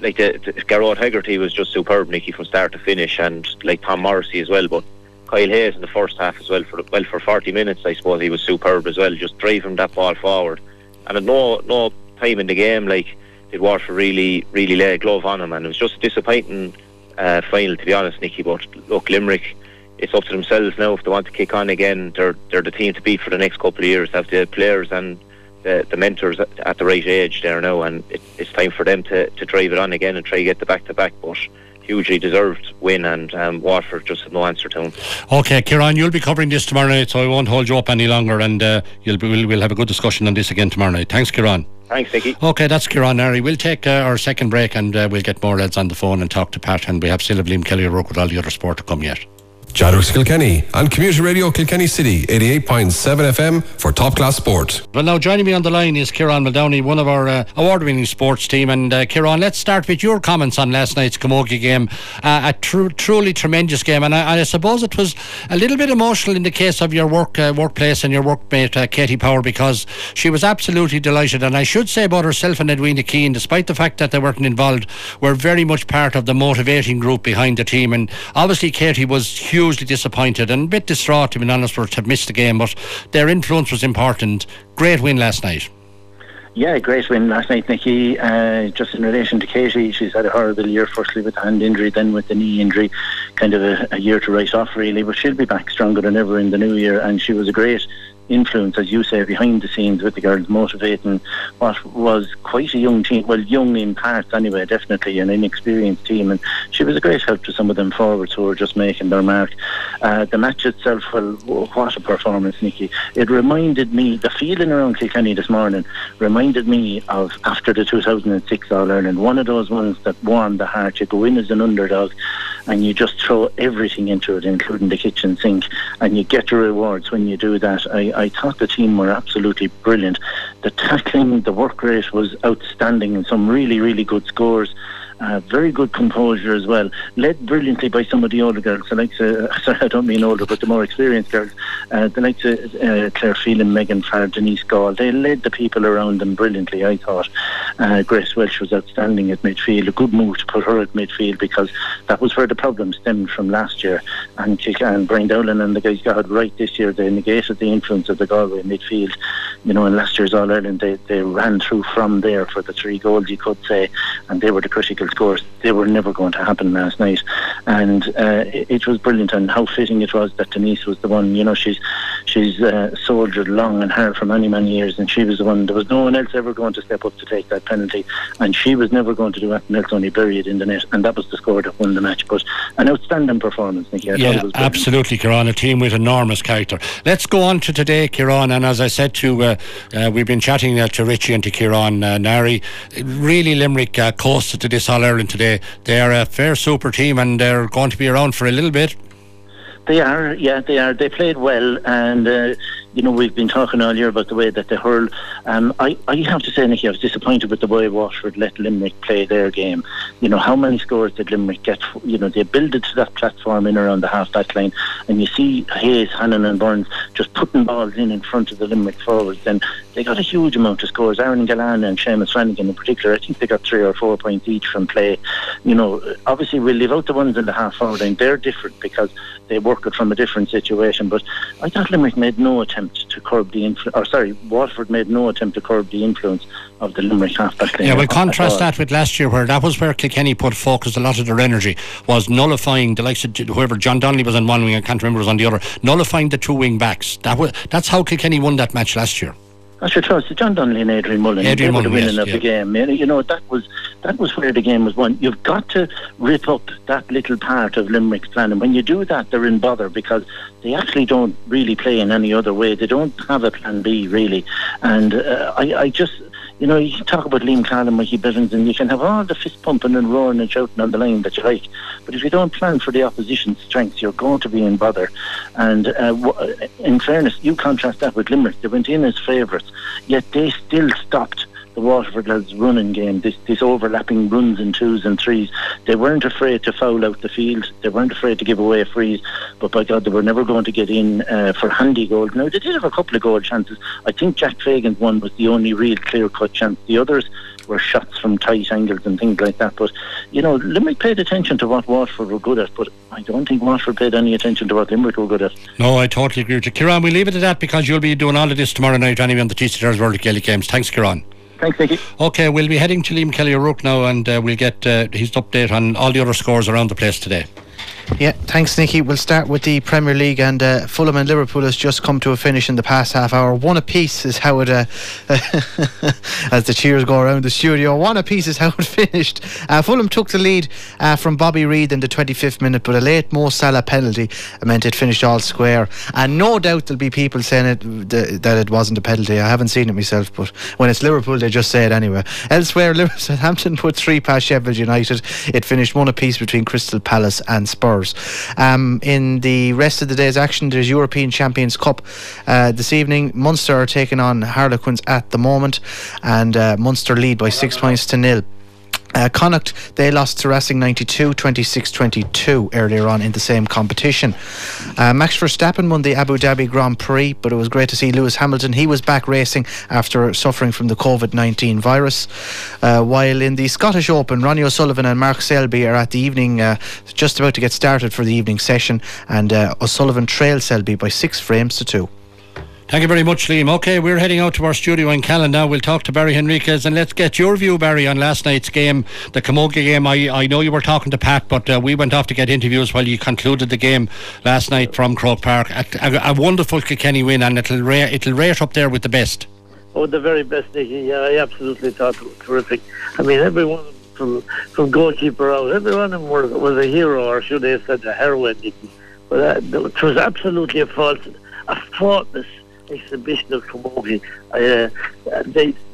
like the, the Gearóid Hegarty was just superb Nicky from start to finish and like Tom Morrissey as well but Kyle Hayes in the first half as well for well for 40 minutes I suppose he was superb as well just driving that ball forward. And at no no time in the game like did Waterford really really lay a glove on him and it was just disappointing uh, final to be honest Nicky but look Limerick it's up to themselves now if they want to kick on again. They're they're the team to beat for the next couple of years. Have the players and the, the mentors at, at the right age there now, and it, it's time for them to, to drive it on again and try to get the back to back. But hugely deserved win, and um, just had no answer to him. Okay, Kieran, you'll be covering this tomorrow night, so I won't hold you up any longer, and uh, you'll be, we'll, we'll have a good discussion on this again tomorrow night. Thanks, Kieran. Thanks, Nicky. Okay, that's Kieran Airy. We'll take uh, our second break and uh, we'll get more lads on the phone and talk to Pat, and we have still Liam Kelly O'Rourke with all the other sport to come yet. Jadrux Kilkenny on Community Radio Kilkenny City 88.7 FM for top class sport. Well, now joining me on the line is Kieran Muldowney, one of our uh, award winning sports team. And uh, Kieran, let's start with your comments on last night's Camogie game. Uh, a tr- truly tremendous game. And I, I, suppose it was a little bit emotional in the case of your work uh, workplace and your workmate, uh, Katie Power, because she was absolutely delighted. And I should say about herself and Edwina Keane, despite the fact that they weren't involved, were very much part of the motivating group behind the team. And obviously, Katie was huge hugely disappointed and a bit distraught, to be honest, to have missed the game. But their influence was important. Great win last night. Yeah, great win last night, Nicky. Uh, just in relation to Katie, she's had a horrible year, firstly with the hand injury, then with the knee injury. Kind of a, a year to write off, really. But she'll be back stronger than ever in the new year. And she was a great influence, as you say, behind the scenes with the girls, motivating what was quite a young team. Well, young in parts anyway, definitely an inexperienced team, and she was a great help to some of them forwards who were just making their mark. Uh, the match itself, well, what a performance, Nicky! It reminded me the feeling around Kilkenny this morning reminded me of after the 2006 All Ireland, one of those ones that warmed the heart. You go in as an underdog, and you just throw everything into it, including the kitchen sink, and you get the rewards when you do that. I, I thought the team were absolutely brilliant. The tackling, the work rate was outstanding, and some really, really good scores. Very good composure as well. Led brilliantly by some of the older girls. The likes of, sorry, I don't mean older, but the more experienced girls. Uh, the likes of uh, Claire Phelan, Megan Farr, Denise Gall. They led the people around them brilliantly, I thought. Uh, Grace Walsh was outstanding at midfield. A good move to put her at midfield because that was where the problem stemmed from last year. And, and Brian Dowling and the guys got it right this year. They negated the influence of the Galway midfield. You know, in last year's All Ireland, they, they ran through from there for the three goals, you could say, and they were the critical scores. They were never going to happen last night, and uh, it, it, was brilliant. And how fitting it was that Denise was the one. You know, she's she's uh, soldiered long and hard for many, many years, and she was the one. There was no one else ever going to step up to take that penalty, and she was never going to do anything else, only bury it in the net, and that was the score that won the match. But an outstanding performance, Nicky. I yeah, absolutely, Kieran. A team with enormous character. Let's go on to today, Kieran. And as I said to, uh, uh, we've been chatting uh, to Richie and to Kieran uh, Nari. Really, Limerick uh, coasted to this All Ireland today. They're a fair super team, and they're going to be around for a little bit. They are, yeah, they are. They played well, and uh, you know, we've been talking earlier about the way that they hurl. Um, I, I have to say, Nicky, I was disappointed with the way Waterford let Limerick play their game. You know, how many scores did Limerick get? You know, they build it to that platform in around the half back line, and you see Hayes, Hannon, and Byrnes just putting balls in in front of the Limerick forwards. And they got a huge amount of scores. Aaron Gillane and Seamus Flanagan in particular, I think they got three or four points each from play. You know, obviously we'll leave out the ones in the half forward line. They're different because they work it from a different situation. But I thought Limerick made no attempt attempt to curb the influence, or sorry, Waterford made no attempt to curb the influence of the Limerick halfback line. Yeah, we'll contrast uh, that with last year, where that was where Kilkenny put focus a lot of their energy was nullifying the likes of whoever John Donnelly was on one wing, I can't remember was on the other, nullifying the two wing backs. That was that's how Kilkenny won that match last year. I should trust John Donnelly and Adrian Mullen. Adrian they Mullen, were the winning yes, of yeah. the game. You know that was that was where the game was won. You've got to rip up that little part of Limerick's plan, and when you do that, they're in bother because they actually don't really play in any other way. They don't have a plan B really, and uh, I, I just you know, you can talk about Liam Clark and Mikey Bevans, and you can have all the fist pumping and roaring and shouting on the line that you like. But if you don't plan for the opposition's strengths, you're going to be in bother. And uh, w- in fairness, you contrast that with Limerick. They went in as favourites, yet they still stopped the Waterford lads running game, this, this overlapping runs and twos and threes. They weren't afraid to foul out the field. They weren't afraid to give away a frees. But by God, they were never going to get in uh, for handy goals. Now, they did have a couple of goal chances. I think Jack Fagan's one was the only real clear cut chance. The others were shots from tight angles and things like that. But, you know, Limerick paid attention to what Waterford were good at, but I don't think Waterford paid any attention to what Limerick were good at. No, I totally agree with you. Kieran, we leave it at that because you'll be doing all of this tomorrow night anyway on the TCR's World Gaelic Games. Thanks, Kieran. Thanks, Nicky. Okay, we'll be heading to Liam Kelly O'Rourke now and uh, we'll get uh, his update on all the other scores around the place today. Yeah, thanks, Nicky. We'll start with the Premier League, and uh, Fulham and Liverpool has just come to a finish in the past half hour. One apiece is how it, uh, as the cheers go around the studio, one apiece is how it finished. Uh, Fulham took the lead uh, from Bobby Reid in the 25th minute, but a late Mo Salah penalty meant it finished all square. And no doubt there'll be people saying it th- that it wasn't a penalty. I haven't seen it myself, but when it's Liverpool, they just say it anyway. Elsewhere, Liverpool Southampton put three past Sheffield United. It finished one apiece between Crystal Palace and Spurs. Um, in the rest of the day's action, there's European Champions Cup uh, this evening. Munster are taking on Harlequins at the moment, and uh, Munster lead by six points to nil. Uh, Connacht, they lost to Racing 92, 26 22 earlier on in the same competition. Uh, Max Verstappen won the Abu Dhabi Grand Prix, but it was great to see Lewis Hamilton. He was back racing after suffering from the COVID 19 virus. Uh, while in the Scottish Open, Ronnie O'Sullivan and Mark Selby are at the evening, uh, just about to get started for the evening session, and uh, O'Sullivan trailed Selby by six frames to two. Thank you very much, Liam. Okay, we're heading out to our studio in Callan now. We'll talk to Barry Henriquez and let's get your view, Barry, on last night's game, the Camogie game. I, I know you were talking to Pat, but uh, we went off to get interviews while you concluded the game last night from Croke Park. A, a, a wonderful Kilkenny win, and it'll, ra- it'll rate up there with the best. Oh, the very best, Nicky. Yeah, I absolutely thought it was terrific. I mean, everyone from from goalkeeper out, everyone was, a hero, or should I have said a heroine. But uh, it was absolutely a false, a faultless exhibition of Camogie. Uh,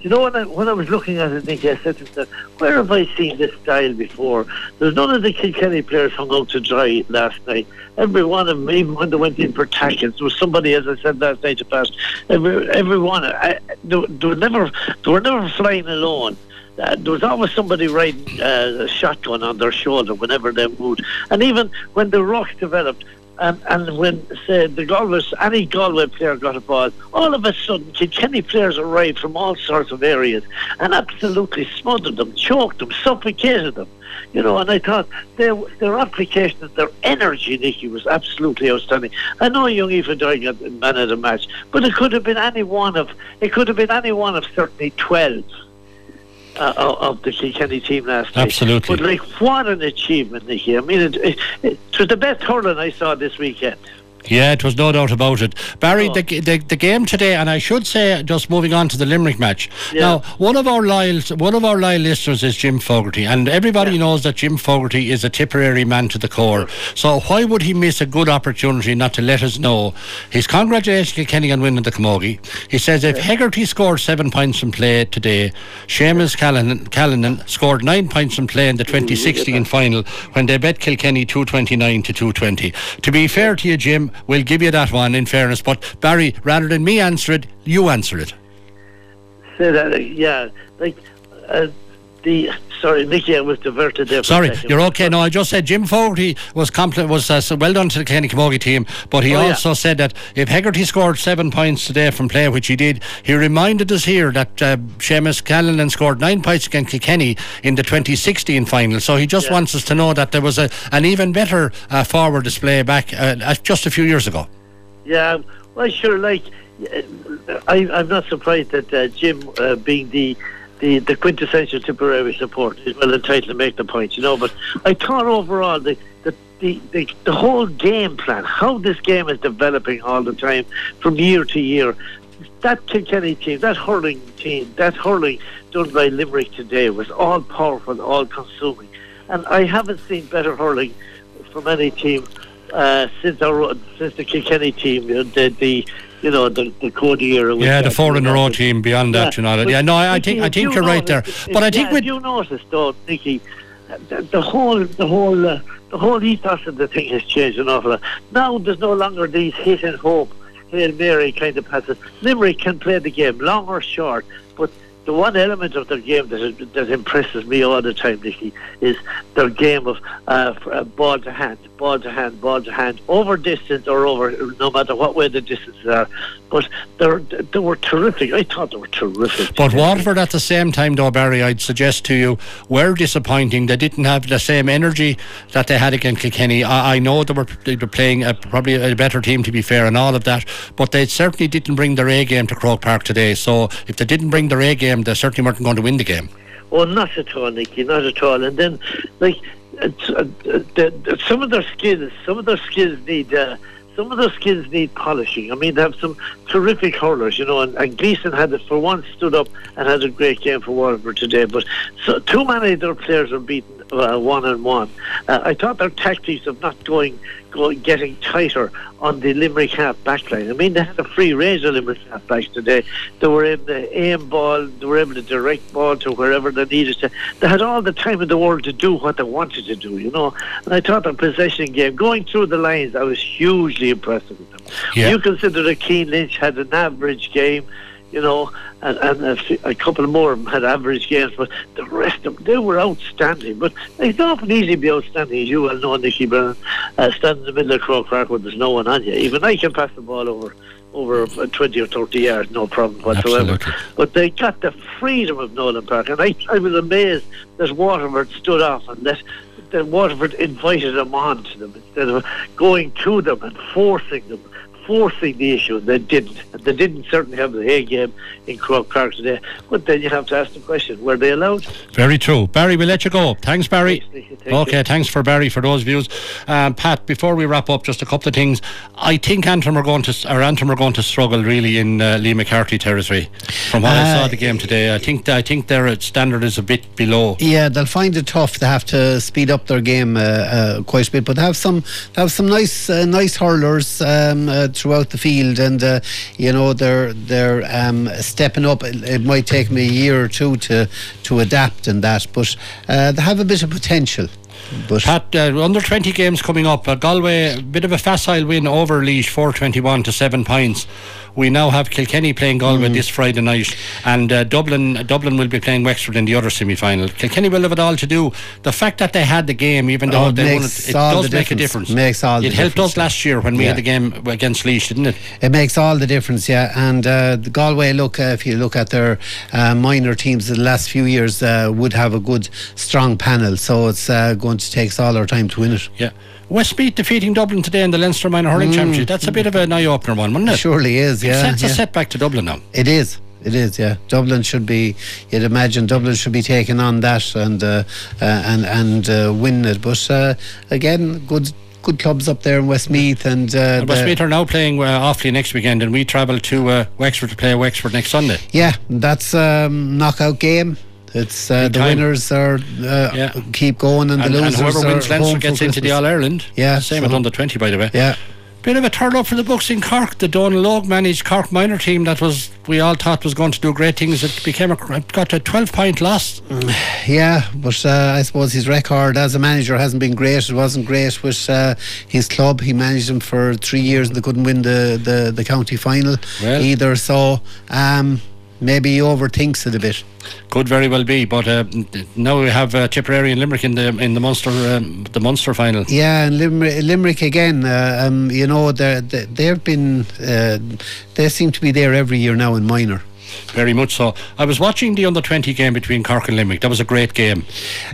you know, when I, when I was looking at it, Nicky, I said to myself, where have I seen this style before? There's none of the Kilkenny players hung out to dry last night. Every one of them, even when they went in for tackles, there was somebody, as I said last night to pass, every, every one, I, they, they, were never, they were never flying alone. Uh, there was always somebody riding uh, a shotgun on their shoulder whenever they moved. And even when the ruck developed, and, and when say the Galway, any Galway player got a ball, all of a sudden Kilkenny players arrived from all sorts of areas and absolutely smothered them, choked them, suffocated them. You know, and I thought their their application, their energy, Nicky, was absolutely outstanding. I know young Eva Doyle got man of the match, but it could have been any one of it could have been any one of certainly twelve. Uh, of the Kilkenny team last night. Absolutely. But like, what an achievement, Nicky. I mean, it, it, it, it was the best hurling I saw this weekend. Yeah, it was no doubt about it. Barry, the, the the game today, and I should say, just moving on to the Limerick match. Yeah. Now, one of our loyal one of our loyal listeners is Jim Fogarty, and everybody knows that Jim Fogarty is a Tipperary man to the core. So why would he miss a good opportunity not to let us know? His congratulations to Kenny on winning the Camogie. He says if Hegarty scored seven points in play today, Seamus Callanan, Callanan scored nine points in play in the 2016 final when they bet Kilkenny 229 to 220. To be fair to you, Jim, we'll give you that one in fairness. But Barry, rather than me answer it, you answer it. Say that, yeah. Like, uh, the, sorry, Nicky, I was diverted there. Sorry, you're okay. No, I just said Jim Fogarty was compli- was uh, well done to the Kenny Camogie team, but he Oh, yeah. also said that if Hegarty scored seven points today from play, which he did, he reminded us here that uh, Seamus Callanan scored nine points against Kilkenny in the 2016 final. So he just Yeah. wants us to know that there was a, an even better uh, forward display back uh, uh, just a few years ago. Yeah, well, sure. Like, uh, I, I'm not surprised that uh, Jim, uh, being the, the the quintessential Tipperary support, is well entitled to make the point. You know, but I thought overall the. The, the, the, the whole game plan, how this game is developing all the time from year to year, that Kilkenny team, that hurling team, that hurling done by Limerick today was all powerful, all consuming. And I haven't seen better hurling from any team uh, since our since the Kilkenny team, know, the, the you know the the Cody era. Yeah, the four in a row team beyond that, you know. but- Yeah, no, I, I think you- I think you you're right there. But I think yeah, with you notice though, Nicky, the, the whole the whole uh, the whole ethos of the thing has changed an awful lot. Now there's no longer these hit and hope, hail mary kind of passes. Limerick can play the game long or short, but the one element of their game that that impresses me all the time, Nicky, is their game of uh, uh, ball to hand, ball to hand, ball to hand, over distance or over no matter what way the distances are. But they were terrific. I thought they were terrific. But Waterford at the same time, though, Barry, I'd suggest to you, were disappointing. They didn't have the same energy that they had against Kilkenny. I, I know they were, they were playing a, probably a better team, to be fair, and all of that, but they certainly didn't bring their A game to Croke Park today. So if they didn't bring their A game, they certainly weren't going to win the game. Oh, not at all, Nicky, not at all. And then, like, it's, uh, the, some of their skills, some of their skills need, uh, some of their skills need polishing. I mean, they have some terrific hurlers, you know, and, and Gleeson had, it for once, stood up and had a great game for Waterford today. But so, too many of their players are beaten one on one. Uh, I thought their tactics of not going, going, getting tighter on the Limerick half back line. I mean, they had a free range of Limerick half backs today. They were able to aim ball, they were able to direct ball to wherever they needed to. They had all the time in the world to do what they wanted to do, you know. And I thought their possession game, going through the lines, I was hugely impressed with them. Yeah. You consider that Cian Lynch had an average game, you know, and, and a, couple more of them had average games, but the rest of them, they were outstanding. But it's not an easy to be outstanding, as you well know, Nicky Brennan, uh, standing in the middle of Croke Park when there's no one on you. Even I can pass the ball over over uh, 20 or 30 yards, no problem whatsoever. Absolutely. But they got the freedom of Nowlan Park, and I, I was amazed that Waterford stood off and that, that Waterford invited them on to them instead of going to them and forcing them, forcing the issue. They didn't. They didn't certainly have the A game in Croke Park today. But then you have to ask the question, were they allowed? Very true. Barry, we'll let you go. Thanks, Barry. Thank okay, you. thanks for Barry for those views. Um, Pat, before we wrap up, just a couple of things. I think Antrim are going to, or Antrim are going to struggle really in uh, Liam MacCarthy territory. From what I Uh, saw the game today, I think I think their standard is a bit below. Yeah, they'll find it tough. They have to speed up their game uh, uh, quite a bit, but they have some they have some nice uh, nice hurlers um, uh, throughout the field, and uh, you know they're they're um, stepping up. It, it might take me a year or two to to adapt and that, but uh, they have a bit of potential. But Pat, uh, under 20 games coming up, uh, Galway, a bit of a facile win over Laois, 421 to 7 points. We now have Kilkenny playing Galway Mm. this Friday night, and uh, Dublin Dublin will be playing Wexford in the other semi final. Kilkenny will have it all to do. The fact that they had the game, even though Oh, it they won it, it does make a difference. difference. Makes all It helped difference. us last year when we Yeah. had the game against Laois, didn't it? It makes all the difference, yeah. And uh, the Galway, look, uh, if you look at their uh, minor teams in the last few years, uh, would have a good, strong panel. So it's uh, going to take us all our time to win it. Yeah. Westmeath defeating Dublin today in the Leinster Minor Hurling Mm. Championship. That's a bit of an eye opener one, wasn't it? Surely is, It yeah. sets a setback to Dublin now. It is. It is, yeah. Dublin should be. You'd imagine Dublin should be taking on that and uh, uh, and and uh, win it. But uh, again, good good clubs up there in Westmeath and. Uh, Westmeath are now playing uh, Offaly next weekend, and we travel to uh, Wexford to play Wexford next Sunday. Yeah, that's um, knockout game. It's uh, the time. winners are uh, Yeah. keep going and, And, the and losers whoever are wins Leinster gets into the All Ireland. Yeah, same so- at under twenty, by the way. Yeah. Bit of a turn up for the books in Cork. The Donal Logue managed Cork minor team that was we all thought was going to do great things. It became a got a twelve point loss. Yeah, but uh, I suppose his record as a manager hasn't been great. It wasn't great with uh, his club. He managed them for three years and they couldn't win the, the, the county final Well. either. So um, maybe he overthinks it a bit. Could very well be, but uh, now we have uh, Tipperary and Limerick in the in the Munster um, the Munster final. Yeah, and Limerick, Limerick again. Uh, um, you know, they they've been uh, they seem to be there every year now in minor. Very much so. I was watching the under 20 game between Cork and Limerick. That was a great game.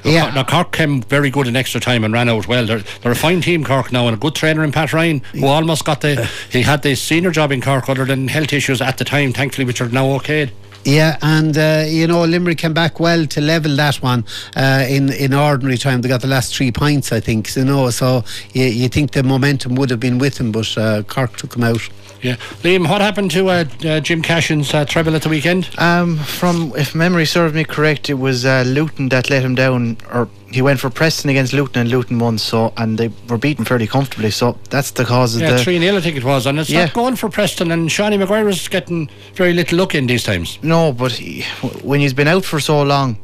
Yeah. Now, Cork came very good in extra time and ran out well. They're, they're a fine team, Cork, now, and a good trainer in Pat Ryan, who almost got the. He had the senior job in Cork other than health issues at the time, thankfully, which are now okay. Yeah, and uh, you know Limerick came back well to level that one uh, in in ordinary time. They got the last three points, I think. You know, so you, you think the momentum would have been with them, but uh, Cork took them out. Yeah. Liam, what happened to uh, uh, Jim Cashin's uh, treble at the weekend? Um, from if memory serves me correct, it was uh, Luton that let him down, or he went for Preston against Luton, and Luton won. So, and they were beaten fairly comfortably. So that's the cause of Yeah, the 3 0, I think it was. And it's Yeah. not going for Preston, and Shawnee McGuire is getting very little look in these times. No, but he, when he's been out for so long.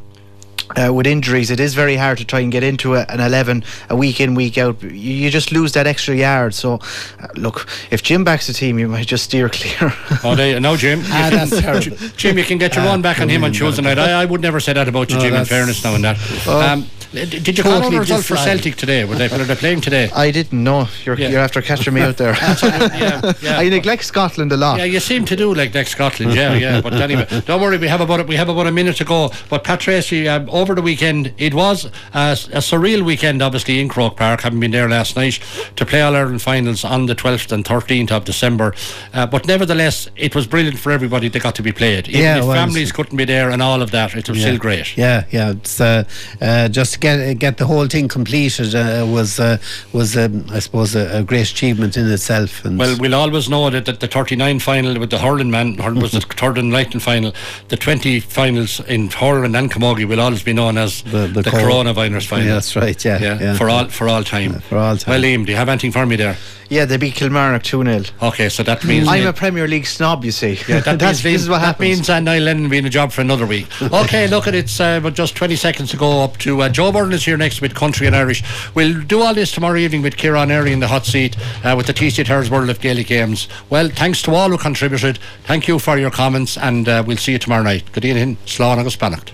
Uh, with injuries, it is very hard to try and get into a, an 11 a week in, week out. You, you just lose that extra yard. So, uh, look, if Jim backs the team, you might just steer clear. Oh, they, no, Jim. Ah, that's terrible. Jim, you can get your Ah, one back on him on Tuesday night. I, I would never say that about you, No, Jim, in fairness now and that. Oh. Um, did you call Totally the result for. Celtic today? Were they, were they playing today? I didn't know. You're, Yeah. you're after catching me out there. yeah, yeah. I neglect Scotland a lot. Yeah, you seem to do like next Scotland, yeah, yeah. But anyway, don't worry, we have about we have about a minute to go. But Pat Tracy, um, over the weekend, it was a, a surreal weekend, obviously in Croke Park, having been there last night to play All Ireland finals on the 12th and 13th of December. Uh, but nevertheless, it was brilliant for everybody that got to be played. Even Yeah, if well, families couldn't be there and all of that, it was yeah. still great. Yeah, yeah. It's uh, uh, just to get get the whole thing completed uh, was uh, was um, I suppose a, a great achievement in itself. And Well, we'll always know that, that the 39 final with the hurling man hurling was the thunder and lightning final. The 20 finals in hurling and camogie will always be known as the, the co- coronavirus final. Yeah, that's right. Yeah, yeah. for all for all time. for all time. Well, Liam, do you have anything for me there? Yeah, they beat Kilmarnock 2 0. Okay, so that means I'm a Premier League snob, you see. Yeah, that That's, means, this is what that happens. means uh, Neil Lennon being a job for another week. Okay, look at it. It's uh, just 20 seconds to go up to uh, Joe Byrne is here next with Country and Irish. We'll do all this tomorrow evening with Kieran Airy in the hot seat uh, with the TC Terrace World of Gaelic Games. Well, thanks to all who contributed. Thank you for your comments, and uh, we'll see you tomorrow night. Good evening, Slán agus Beannacht.